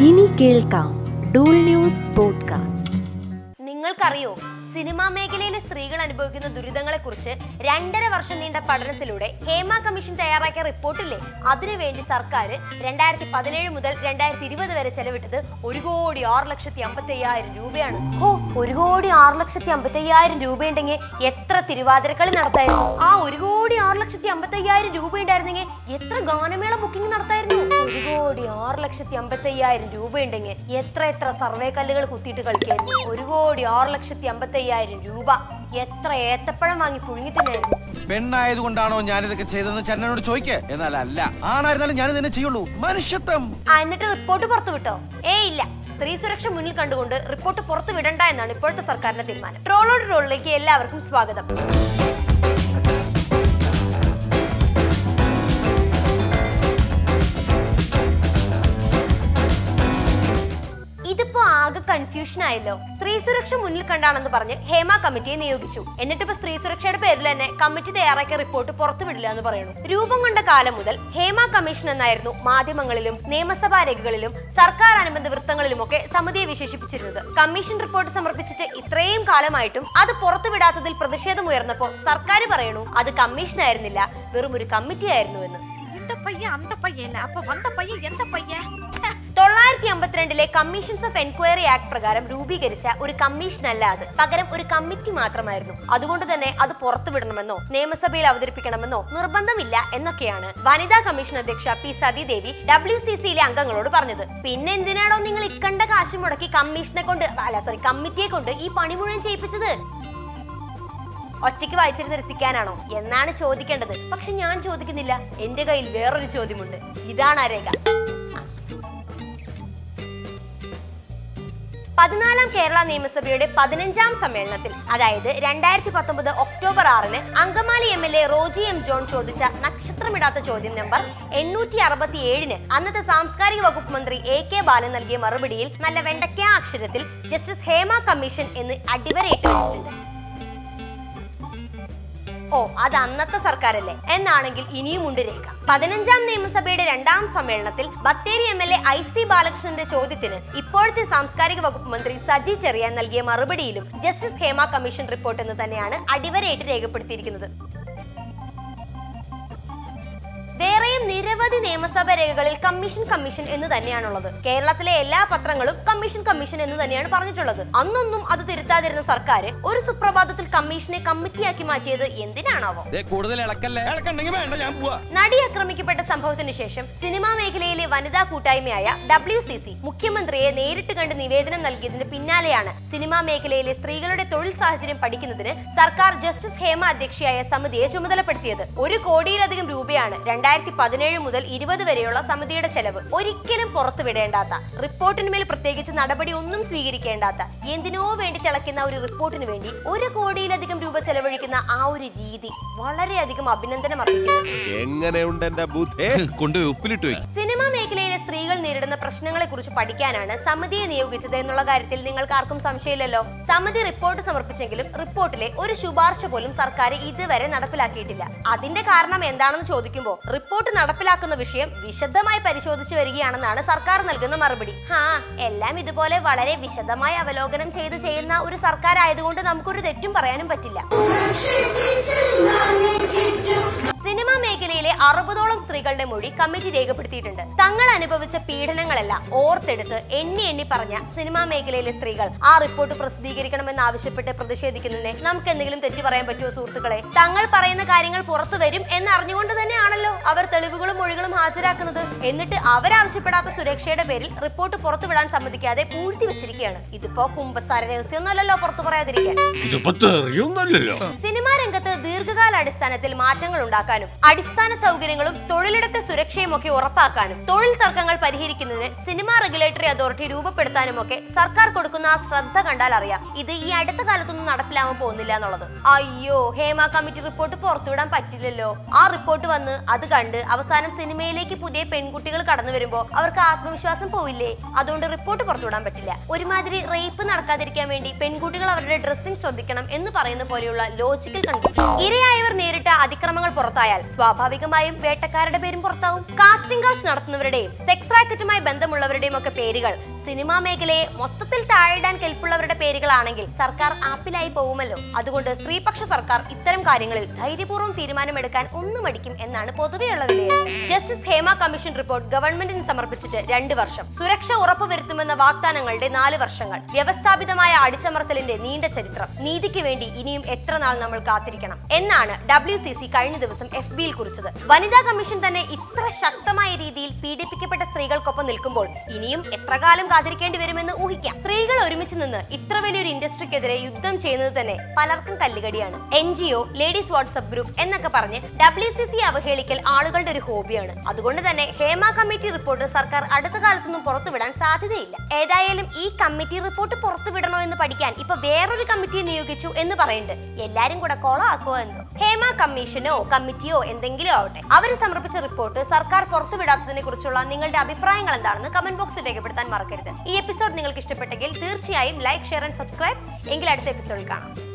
ഇനി കേൾക്കാം Dool news podcast. നിങ്ങൾക്കറിയോ സിനിമാ മേഖലയിലെ സ്ത്രീകൾ അനുഭവിക്കുന്ന ദുരിതങ്ങളെക്കുറിച്ച് രണ്ടര വർഷം നീണ്ട പഠനത്തിലൂടെ ഹേമ കമ്മീഷൻ തയ്യാറാക്കിയ റിപ്പോർട്ടില്ലേ? അതിനുവേണ്ടി സർക്കാർ രണ്ടായിരത്തി പതിനേഴ് മുതൽ രണ്ടായിരത്തി ഇരുപത് വരെ ചെലവിട്ടത് ഒരു കോടി ആറ് ലക്ഷത്തി അമ്പത്തി അയ്യായിരം രൂപയാണ്. ഓ ഒരു കോടി ആറ് ലക്ഷത്തി അമ്പത്തി അയ്യായിരം രൂപയുണ്ടെങ്കിൽ എത്ര തിരുവാതിരക്കളി നടത്തായിരുന്നു? ആ ഒരു കോടി ആറ് ലക്ഷത്തി അമ്പത്തി അയ്യായിരം രൂപ ഉണ്ടായിരുന്നെങ്കിൽ എത്ര ഗാനമേള ബുക്കിംഗ് നടത്തായിരുന്നു? ഒരു കോടി ആറ് ലക്ഷത്തി അമ്പത്തി അയ്യായിരം രൂപയുണ്ടെങ്കിൽ എത്ര എത്ര സർവേ കല്ലുകൾ കുത്തിയിട്ട് കളിക്കായിരുന്നു? ഒരു കോടി ആറ് ലക്ഷത്തി അമ്പത്തി അയ്യായിരം രൂപ. എത്ര ഏത്തപ്പഴം വാങ്ങി പുഴുങ്ങി തിന്നായിരുന്നു പെണ്ണായതുകൊണ്ടാണോ ഞാനിതൊക്കെ ചെയ്തതെന്ന് ചന്നനോട് ചോദിക്കേ. എന്നാൽ അല്ല ആണായിരുന്നാലും ഞാൻ തന്നെ ചെയ്യുള്ളൂ. മനുഷ്യത്വം. എന്നിട്ട് റിപ്പോർട്ട് പുറത്തു വിട്ടോ? ഏ ഇല്ല. സ്ത്രീ സുരക്ഷ മുന്നിൽ കണ്ടുകൊണ്ട് റിപ്പോർട്ട് പുറത്തു വിടണ്ട എന്നാണ് ഇപ്പോഴത്തെ സർക്കാരിന്റെ തീരുമാനം. ട്രോളോട് ട്രോളിലേക്ക് എല്ലാവർക്കും സ്വാഗതം. കൺഫ്യൂഷൻ ആയല്ലോ സ്ത്രീ സുരക്ഷ മുന്നിൽ കണ്ടാണെന്ന് പറഞ്ഞ് ഹേമ കമ്മിറ്റിയെ നിയോഗിച്ചു. എന്നിട്ട് ഇപ്പൊ സ്ത്രീ സുരക്ഷയുടെ പേരിൽ തന്നെ കമ്മിറ്റി തയ്യാറാക്കിയ റിപ്പോർട്ട് പുറത്തുവിടില്ല എന്ന് പറയുന്നു. രൂപം കൊണ്ട കാലം മുതൽ ഹേമ കമ്മീഷൻ എന്നായിരുന്നു മാധ്യമങ്ങളിലും നിയമസഭാ രേഖകളിലും സർക്കാർ അനുബന്ധ വൃത്തങ്ങളിലുമൊക്കെ സമിതിയെ വിശേഷിപ്പിച്ചിരുന്നത്. കമ്മീഷൻ റിപ്പോർട്ട് സമർപ്പിച്ചിട്ട് ഇത്രയും കാലമായിട്ടും അത് പുറത്തുവിടാത്തതിൽ പ്രതിഷേധം ഉയർന്നപ്പോൾ സർക്കാർ പറയണു അത് കമ്മീഷൻ ആയിരുന്നില്ല വെറും ഒരു കമ്മിറ്റി ആയിരുന്നു എന്ന് പയ്യ അന്ത പയ്യൻ അപ്പൊ വന്ന പയ്യ എന്താ പയ്യ തൊള്ളായിരത്തി അമ്പത്തിരണ്ടിലെ കമ്മീഷൻസ് ഓഫ് എൻക്വയറി ആക്ട് പ്രകാരം രൂപീകരിച്ച ഒരു കമ്മീഷൻ അല്ല അത്. പകരം ഒരു കമ്മിറ്റി മാത്രമായിരുന്നു. അതുകൊണ്ട് തന്നെ അത് പുറത്തുവിടണമെന്നോ നിയമസഭയിൽ അവതരിപ്പിക്കണമെന്നോ നിർബന്ധമില്ല എന്നൊക്കെയാണ് വനിതാ കമ്മീഷൻ അധ്യക്ഷ പി സതീദേവി ഡബ്ല്യു സി സിയിലെ അംഗങ്ങളോട് പറഞ്ഞത്. പിന്നെ എന്തിനാണോ നിങ്ങൾ ഇക്കണ്ട കാശ് മുടക്കി കമ്മീഷനെ കൊണ്ട് അല്ല സോറി കമ്മിറ്റിയെ കൊണ്ട് ഈ പണി മുഴുവൻ ചെയ്യിപ്പിച്ചത്? ഒറ്റയ്ക്ക് വായിച്ചിരുന്ന് രസിക്കാനാണോ എന്നാണ് ചോദിക്കേണ്ടത്. പക്ഷെ ഞാൻ ചോദിക്കുന്നില്ല. എന്റെ കയ്യിൽ വേറൊരു ചോദ്യമുണ്ട്. ഇതാണ് രേഖ. പതിനാലാം കേരള നിയമസഭയുടെ പതിനഞ്ചാം സമ്മേളനത്തിൽ അതായത് രണ്ടായിരത്തി പത്തൊമ്പത് ഒക്ടോബർ ആറിന് Angamaly M L A Roji M John ചോദിച്ച നക്ഷത്രമിടാത്ത ചോദ്യം നമ്പർ എണ്ണൂറ്റി അറുപത്തി ഏഴിന് അന്നത്തെ സാംസ്കാരിക വകുപ്പ് മന്ത്രി എ കെ ബാലൻ നൽകിയ മറുപടിയിൽ നല്ല വെണ്ടയ്ക്ക അക്ഷരത്തിൽ ജസ്റ്റിസ് ഹേമ കമ്മീഷൻ എന്ന് അടിവരയിട്ട് വെച്ചിട്ടുണ്ട്. ഓ അത് അന്നത്തെ സർക്കാരല്ലേ. എന്നാണെങ്കിൽ ഇനിയുമുണ്ട് രേഖ. പതിനഞ്ചാം നിയമസഭയുടെ രണ്ടാം സമ്മേളനത്തിൽ Bathery M L A I C ബാലകൃഷ്ണന്റെ ചോദ്യത്തിന് ഇപ്പോഴത്തെ സാംസ്കാരിക വകുപ്പ് മന്ത്രി സജി ചെറിയാൻ നൽകിയ മറുപടിയിലും ജസ്റ്റിസ് ഹേമ കമ്മീഷൻ റിപ്പോർട്ട് എന്ന് തന്നെയാണ് അടിവരയിട്ട് രേഖപ്പെടുത്തിയിരിക്കുന്നത്. വേറെയും നിരവധി നിയമസഭ രേഖകളിൽ കമ്മീഷൻ കമ്മീഷൻ എന്ന് തന്നെയാണുള്ളത്. കേരളത്തിലെ എല്ലാ പത്രങ്ങളും കമ്മീഷൻ കമ്മീഷൻ എന്ന് തന്നെയാണ് പറഞ്ഞിട്ടുള്ളത്. അന്നൊന്നും അത് തിരുത്താതിരുന്ന സർക്കാർ ഒരു സുപ്രഭാതത്തിൽ കമ്മീഷനെ കമ്മിറ്റിയാക്കി മാറ്റിയത് എന്തിനാണാവോ? ദേ, കൂടുതൽ ഇളക്കല്ലേ? ഇളക്കണ്ടെങ്കിൽ ഞാൻ പോവാ. നടി ആക്രമിക്കപ്പെട്ട സംഭവത്തിന് ശേഷം സിനിമാ മേഖലയിലെ വനിതാ കൂട്ടായ്മയായ ഡബ്ല്യു സി സി മുഖ്യമന്ത്രിയെ നേരിട്ട് കണ്ട് നിവേദനം നൽകിയതിന് പിന്നാലെയാണ് സിനിമാ മേഖലയിലെ സ്ത്രീകളുടെ തൊഴിൽ സാഹചര്യം പഠിക്കുന്നതിന് സർക്കാർ ജസ്റ്റിസ് ഹേമ അധ്യക്ഷയായ സമിതിയെ ചുമതലപ്പെടുത്തിയത്. ഒരു കോടിയിലധികം രൂപയാണ് രണ്ടായിരത്തി പതിനേഴ് മുതൽ ഇരുപത് വരെയുള്ള സമിതിയുടെ ചെലവ് ഒരിക്കലും പുറത്തുവിടേണ്ടാത്ത റിപ്പോർട്ടിന്മേൽ പ്രത്യേകിച്ച് നടപടി ഒന്നും സ്വീകരിക്കേണ്ടാത്ത എന്തിനോ വേണ്ടി തിളയ്ക്കുന്ന ഒരു റിപ്പോർട്ടിന് വേണ്ടി ഒരു കോടിയിലധികം രൂപ ചെലവഴിക്കുന്ന ആ ഒരു രീതി വളരെയധികം അഭിനന്ദനം വെക്കും സിനിമാ മേഖലയിലെ സ്ത്രീകൾ നേരിടുന്ന പ്രശ്നങ്ങളെ കുറിച്ച് പഠിക്കാനാണ് സമിതിയെ നിയോഗിച്ചത് എന്നുള്ള കാര്യത്തിൽ നിങ്ങൾക്ക് ആർക്കും സംശയമില്ലല്ലോ? സമിതി റിപ്പോർട്ട് സമർപ്പിച്ചെങ്കിലും റിപ്പോർട്ടിലെ ഒരു ശുപാർശ പോലും സർക്കാർ ഇതുവരെ നടപ്പിലാക്കിയിട്ടില്ല. അതിന്റെ കാരണം എന്താണെന്ന് ചോദിക്കുമ്പോൾ റിപ്പോർട്ട് നടപ്പിലാക്കുന്ന വിഷയം വിശദമായി പരിശോധിച്ചു വരികയാണെന്നാണ് സർക്കാർ നൽകുന്ന മറുപടി. ഹാ എല്ലാം ഇതുപോലെ വളരെ വിശദമായി അവലോകനം ചെയ്ത് ചെയ്യുന്ന ഒരു സർക്കാർ ആയതുകൊണ്ട് നമുക്കൊരു തെറ്റും പറയാനും പറ്റില്ല. സിനിമാ മേഖലയിലെ അറുപതോളം സ്ത്രീകളുടെ മൊഴി കമ്മിറ്റി രേഖപ്പെടുത്തിയിട്ടുണ്ട്. തങ്ങൾ അനുഭവിച്ച പീഡനങ്ങളെല്ലാം ഓർത്തെടുത്ത് എണ്ണി എണ്ണി പറഞ്ഞ സിനിമാ മേഖലയിലെ സ്ത്രീകൾ ആ റിപ്പോർട്ട് പ്രസിദ്ധീകരിക്കണമെന്ന് ആവശ്യപ്പെട്ട് പ്രതിഷേധിക്കുന്നതിനെ നമുക്ക് എന്തെങ്കിലും തെറ്റു പറയാൻ പറ്റുമോ സുഹൃത്തുക്കളെ? തങ്ങൾ പറയുന്ന കാര്യങ്ങൾ പുറത്തു വരും എന്ന് അറിഞ്ഞുകൊണ്ട് തന്നെയാണല്ലോ അവർ തെളിവുകളും മൊഴികളും ഹാജരാക്കുന്നത്. എന്നിട്ട് അവരാവശ്യപ്പെടാത്ത സുരക്ഷയുടെ പേരിൽ റിപ്പോർട്ട് പുറത്തുവിടാൻ സമ്മതിക്കാതെ പൂഴ്ത്തി വെച്ചിരിക്കുകയാണ്. ഇതിപ്പോ കുമ്പസാര രഹസ്യമൊന്നുമല്ലല്ലോ പുറത്തു പറയാതിരിക്കാൻ. സിനിമാ രംഗത്ത് ദീർഘകാല അടിസ്ഥാനത്തിൽ മാറ്റങ്ങൾ ഉണ്ടാക്കാനും അടിസ്ഥാന സൗകര്യങ്ങളും തൊഴിലിടത്തെ സുരക്ഷയും ഒക്കെ ഉറപ്പാക്കാനും തൊഴിൽ തർക്കങ്ങൾ പരിഹരിക്കുന്നതിന് സിനിമാ റെഗുലേറ്ററി അതോറിറ്റി രൂപപ്പെടുത്താനും ഒക്കെ സർക്കാർ കൊടുക്കുന്ന ആ ശ്രദ്ധ കണ്ടാൽ അറിയാം. ഇത് ഈ അടുത്ത കാലത്തൊന്നും നടപ്പിലാവാൻ പോകുന്നില്ല എന്നുള്ളത്. അയ്യോ ഹേമ കമ്മിറ്റി റിപ്പോർട്ട് പുറത്തുവിടാൻ പറ്റില്ലല്ലോ. ആ റിപ്പോർട്ട് വന്ന് അത് കണ്ട് അവസാനം സിനിമയിലേക്ക് പുതിയ പെൺകുട്ടികൾ കടന്നു വരുമ്പോ അവർക്ക് ആത്മവിശ്വാസം പോയില്ലേ അതുകൊണ്ട് റിപ്പോർട്ട് പുറത്തുവിടാൻ പറ്റില്ല. ഒരുമാതിരി റേപ്പ് നടക്കാതിരിക്കാൻ വേണ്ടി പെൺകുട്ടികൾ അവരുടെ ഡ്രസ്സിംഗ് ശ്രദ്ധിക്കണം എന്ന് പറയുന്ന പോലെയുള്ള ലോജിക്കൽ കണ്ടു ഇരയായവർ നേരിട്ട അതിക്രമങ്ങൾ പുറത്തായാൽ സ്വാഭാവികമായും സ്വാഭാവികമായും വേട്ടക്കാരുടെ പേരും പുറത്താവും. കാസ്റ്റിംഗ് കാശ് നടത്തുന്നവരുടെയും സെക്സ് റാക്കറ്റുമായി ബന്ധമുള്ളവരുടെയും ഒക്കെ പേരുകൾ സിനിമാ മേഖലയെ മൊത്തത്തിൽ താഴിടാൻ കെൽപ്പുള്ളവരുടെ പേരുകളാണെങ്കിൽ സർക്കാർ ആപ്പിലായി പോകുമല്ലോ. അതുകൊണ്ട് സ്ത്രീപക്ഷ സർക്കാർ ഇത്തരം കാര്യങ്ങളിൽ ധൈര്യപൂർവം തീരുമാനമെടുക്കാൻ ഒന്നും മടിക്കും എന്നാണ് പൊതുവെയുള്ള വിലയിരുത്തൽ. ജസ്റ്റിസ് ഹേമ കമ്മീഷൻ റിപ്പോർട്ട് ഗവൺമെന്റിന് സമർപ്പിച്ചിട്ട് രണ്ട് വർഷം. സുരക്ഷ ഉറപ്പുവരുത്തുമെന്ന വാഗ്ദാനങ്ങളുടെ നാല് വർഷങ്ങൾ. വ്യവസ്ഥാപിതമായ അടിച്ചമർത്തലിന്റെ നീണ്ട ചരിത്രം. നീതിക്ക് വേണ്ടി ഇനിയും എത്ര നാൾ നമ്മൾ കാത്തിരിക്കണം? എന്നാണ് ഡബ്ല്യു കഴിഞ്ഞ ദിവസം എഫ് ബിയിൽ കുറിച്ചത്. വനിതാ കമ്മീഷൻ തന്നെ ഇത്ര ശക്തമായ രീതിയിൽ പീഡിപ്പിക്കപ്പെട്ട സ്ത്രീകൾക്കൊപ്പം നിൽക്കുമ്പോൾ ഇനിയും എത്ര കാലം കാത്തിരിക്കേണ്ടി വരുമെന്ന് ഊഹിക്കാം. സ്ത്രീകൾ ഒരുമിച്ച് നിന്ന് ഇത്ര വലിയൊരു ഇൻഡസ്ട്രിക്കെതിരെ യുദ്ധം ചെയ്യുന്നത് തന്നെ പലർക്കും കല്ലുകടിയാണ്. N G O ladies WhatsApp group എന്നൊക്കെ പറഞ്ഞ് ഡബ്ല്യു സി സി അവഹേളിക്കൽ ആളുകളുടെ ഒരു ഹോബിയാണ്. അതുകൊണ്ട് തന്നെ ഹേമ കമ്മിറ്റി റിപ്പോർട്ട് സർക്കാർ അടുത്ത കാലത്തൊന്നും പുറത്തുവിടാൻ സാധ്യതയില്ല. ഏതായാലും ഈ കമ്മിറ്റി റിപ്പോർട്ട് പുറത്തുവിടണോ എന്ന് പഠിക്കാൻ ഇപ്പൊ വേറൊരു കമ്മിറ്റിയെ നിയോഗിച്ചു എന്ന് പറയുന്നുണ്ട്. എല്ലാരും കൂടെ കൊളാക്കുമോ എന്തോ? ഹേമ കമ്മീഷനോ കമ്മിറ്റിയോ എന്തെങ്കിലും ആവട്ടെ. അവർ സമർപ്പിച്ച റിപ്പോർട്ട് സർക്കാർ പുറത്തുവിടാത്തതിനെ കുറിച്ചുള്ള നിങ്ങളുടെ അഭിപ്രായങ്ങൾ എന്താണെന്ന് കമന്റ് ബോക്സിൽ രേഖപ്പെടുത്താൻ മറക്കരുത്. ഈ എപ്പിസോഡ് നിങ്ങൾക്ക് ഇഷ്ടപ്പെട്ടെങ്കിൽ തീർച്ചയായും ലൈക്ക് ഷെയർ ആൻഡ് സബ്സ്ക്രൈബ് എങ്കിൽ അടുത്ത എപ്പിസോഡിൽ കാണാം.